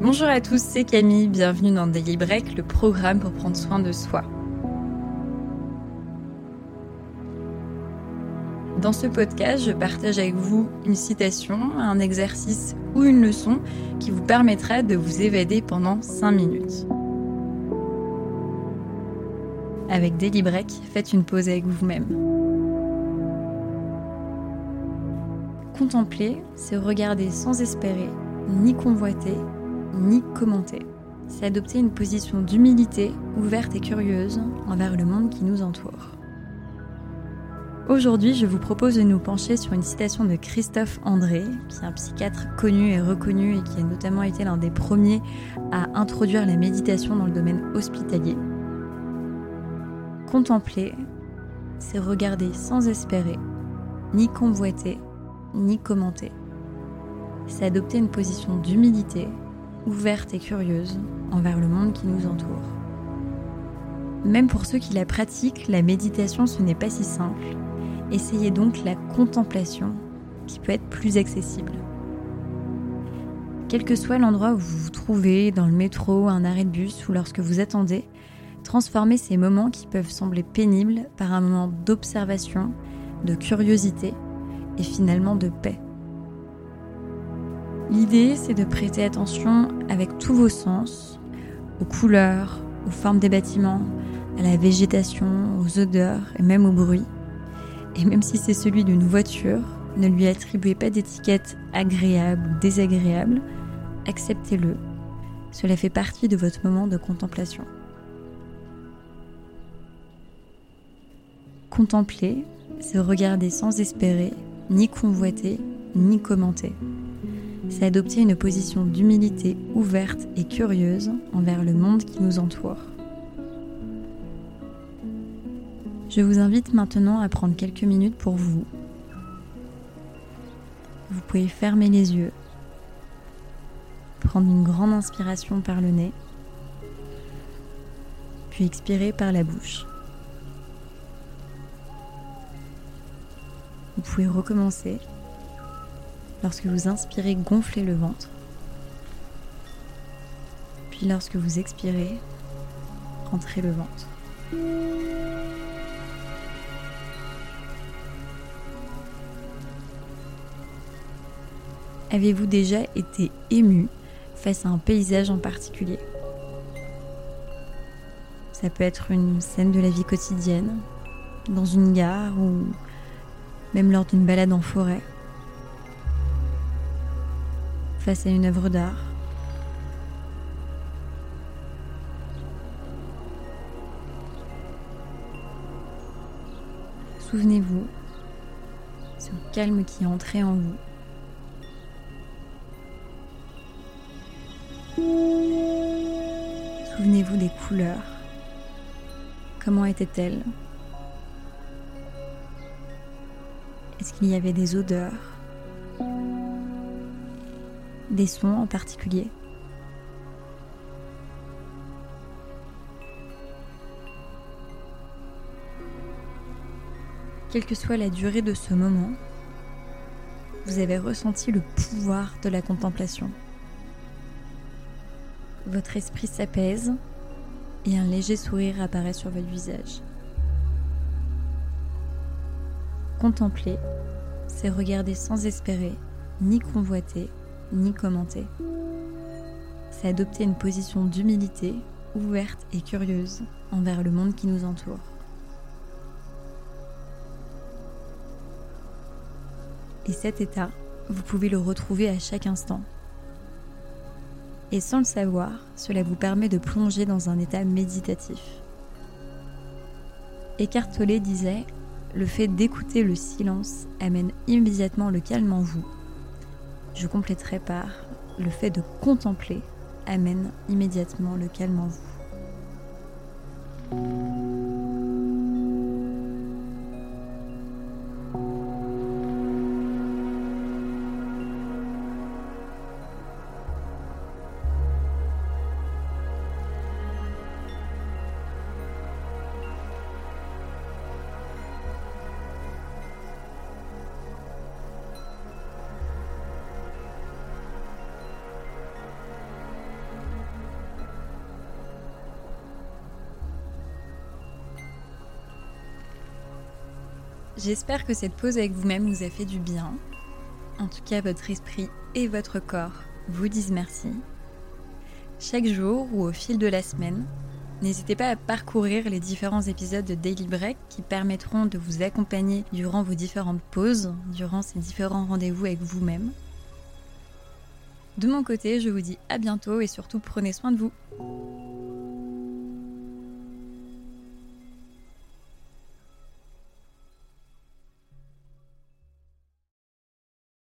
Bonjour à tous, c'est Camille, bienvenue dans Daily Break, le programme pour prendre soin de soi. Dans ce podcast, je partage avec vous une citation, un exercice ou une leçon qui vous permettra de vous évader pendant 5 minutes. Avec Daily Break, faites une pause avec vous-même. Contempler, c'est regarder sans espérer, ni convoiter, ni commenter. C'est adopter une position d'humilité, ouverte et curieuse envers le monde qui nous entoure. Aujourd'hui, je vous propose de nous pencher sur une citation de Christophe André, qui est un psychiatre connu et reconnu et qui a notamment été l'un des premiers à introduire la méditation dans le domaine hospitalier. Contempler, c'est regarder sans espérer, ni convoiter, ni commenter. C'est adopter une position d'humilité, ouverte et curieuse envers le monde qui nous entoure. Même pour ceux qui la pratiquent, la méditation ce n'est pas si simple. Essayez donc la contemplation qui peut être plus accessible. Quel que soit l'endroit où vous vous trouvez, dans le métro, un arrêt de bus ou lorsque vous attendez, transformez ces moments qui peuvent sembler pénibles par un moment d'observation, de curiosité et finalement de paix. L'idée, c'est de prêter attention avec tous vos sens, aux couleurs, aux formes des bâtiments, à la végétation, aux odeurs et même au bruit. Et même si c'est celui d'une voiture, ne lui attribuez pas d'étiquette agréable ou désagréable, acceptez-le. Cela fait partie de votre moment de contemplation. Contempler, c'est regarder sans espérer, ni convoiter, ni commenter c'est adopter une position d'humilité ouverte et curieuse envers le monde qui nous entoure. Je vous invite maintenant à prendre quelques minutes pour vous. Vous pouvez fermer les yeux, prendre une grande inspiration par le nez, puis expirer par la bouche. Vous pouvez recommencer Lorsque vous inspirez, gonflez le ventre. Puis lorsque vous expirez, rentrez le ventre. Avez-vous déjà été ému face à un paysage en particulier? Ça peut être une scène de la vie quotidienne, dans une gare ou même lors d'une balade en forêt face à une œuvre d'art. Souvenez-vous, ce calme qui entré en vous. Souvenez-vous des couleurs. Comment étaient-elles? Est-ce qu'il y avait des odeurs? Des sons en particulier. Quelle que soit la durée de ce moment, vous avez ressenti le pouvoir de la contemplation. Votre esprit s'apaise et un léger sourire apparaît sur votre visage. Contempler, c'est regarder sans espérer ni convoiter ni commenter. C'est adopter une position d'humilité, ouverte et curieuse envers le monde qui nous entoure. Et cet état, vous pouvez le retrouver à chaque instant. Et sans le savoir, cela vous permet de plonger dans un état méditatif. Eckhart Tolle disait Le fait d'écouter le silence amène immédiatement le calme en vous je compléterai par le fait de contempler amène immédiatement le calme en vous. J'espère que cette pause avec vous-même vous a fait du bien. En tout cas, votre esprit et votre corps vous disent merci. Chaque jour ou au fil de la semaine, n'hésitez pas à parcourir les différents épisodes de Daily Break qui permettront de vous accompagner durant vos différentes pauses, durant ces différents rendez-vous avec vous-même. De mon côté, je vous dis à bientôt et surtout prenez soin de vous.